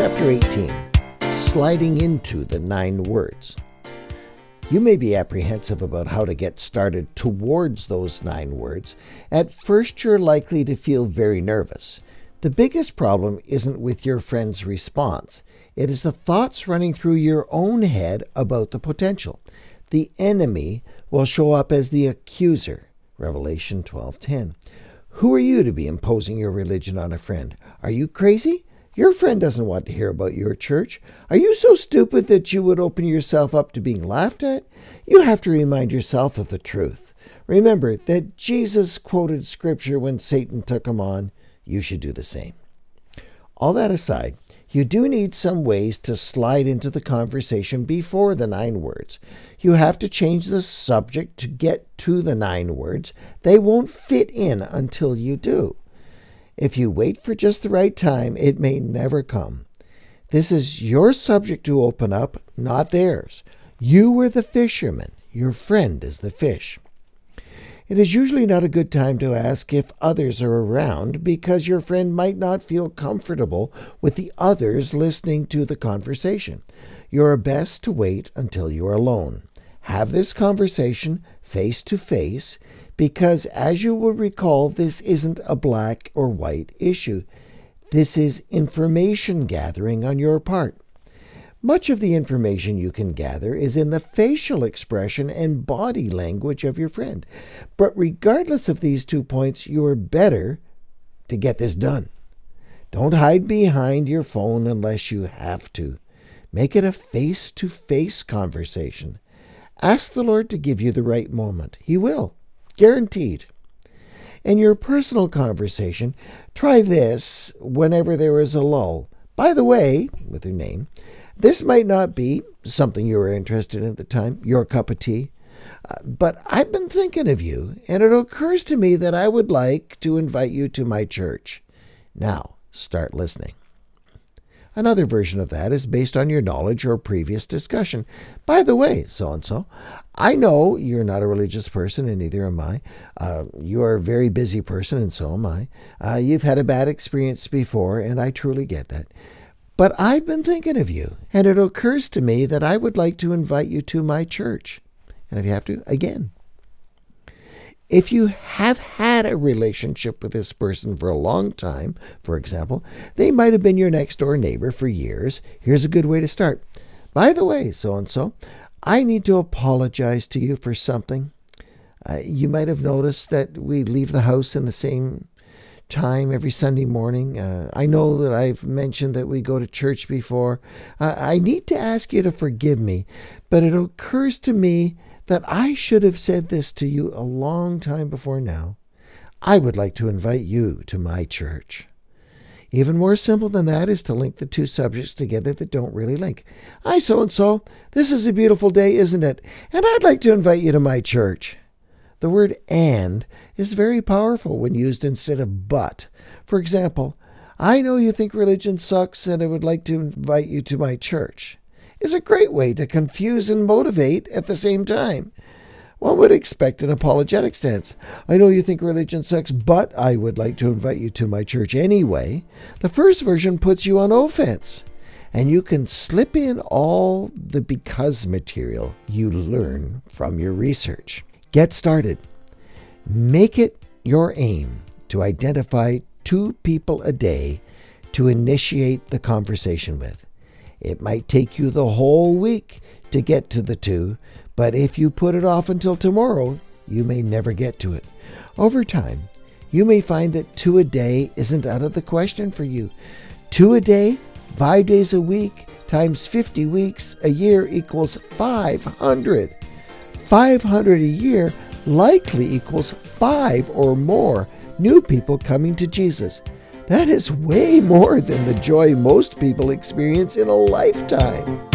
Chapter 18 Sliding into the Nine Words. You may be apprehensive about how to get started towards those nine words. At first, you're likely to feel very nervous. The biggest problem isn't with your friend's response, it is the thoughts running through your own head about the potential. The enemy will show up as the accuser. Revelation 12:10. Who are you to be imposing your religion on a friend? Are you crazy? Your friend doesn't want to hear about your church. Are you so stupid that you would open yourself up to being laughed at? You have to remind yourself of the truth. Remember that Jesus quoted scripture when Satan took him on. You should do the same. All that aside, you do need some ways to slide into the conversation before the nine words. You have to change the subject to get to the nine words. They won't fit in until you do. If you wait for just the right time, it may never come. This is your subject to open up, not theirs. You are the fisherman. Your friend is the fish. It is usually not a good time to ask if others are around because your friend might not feel comfortable with the others listening to the conversation. You are best to wait until you are alone. Have this conversation face to face because, as you will recall, this isn't a black or white issue. This is information gathering on your part. Much of the information you can gather is in the facial expression and body language of your friend. But regardless of these two points, you are better to get this done. Don't hide behind your phone unless you have to. Make it a face to face conversation. Ask the Lord to give you the right moment. He will. Guaranteed. In your personal conversation, try this whenever there is a lull. By the way, with your name, this might not be something you were interested in at the time, your cup of tea, uh, but I've been thinking of you, and it occurs to me that I would like to invite you to my church. Now, start listening. Another version of that is based on your knowledge or previous discussion. By the way, so and so, I know you're not a religious person, and neither am I. Uh, you are a very busy person, and so am I. Uh, you've had a bad experience before, and I truly get that. But I've been thinking of you, and it occurs to me that I would like to invite you to my church. And if you have to, again, if you have had a relationship with this person for a long time, for example, they might have been your next door neighbor for years. Here's a good way to start. By the way, so and so, I need to apologize to you for something. Uh, you might have noticed that we leave the house in the same time every Sunday morning. Uh, I know that I've mentioned that we go to church before. Uh, I need to ask you to forgive me, but it occurs to me that I should have said this to you a long time before now. I would like to invite you to my church. Even more simple than that is to link the two subjects together that don't really link. Hi, so and so. This is a beautiful day, isn't it? And I'd like to invite you to my church. The word and is very powerful when used instead of but. For example, I know you think religion sucks and I would like to invite you to my church is a great way to confuse and motivate at the same time. One would expect an apologetic stance. I know you think religion sucks, but I would like to invite you to my church anyway. The first version puts you on offense, and you can slip in all the because material you learn from your research. Get started. Make it your aim to identify two people a day to initiate the conversation with. It might take you the whole week to get to the two, but if you put it off until tomorrow, you may never get to it. Over time, you may find that two a day isn't out of the question for you. Two a day, five days a week, times 50 weeks a year equals 500. 500 a year likely equals five or more new people coming to Jesus. That is way more than the joy most people experience in a lifetime.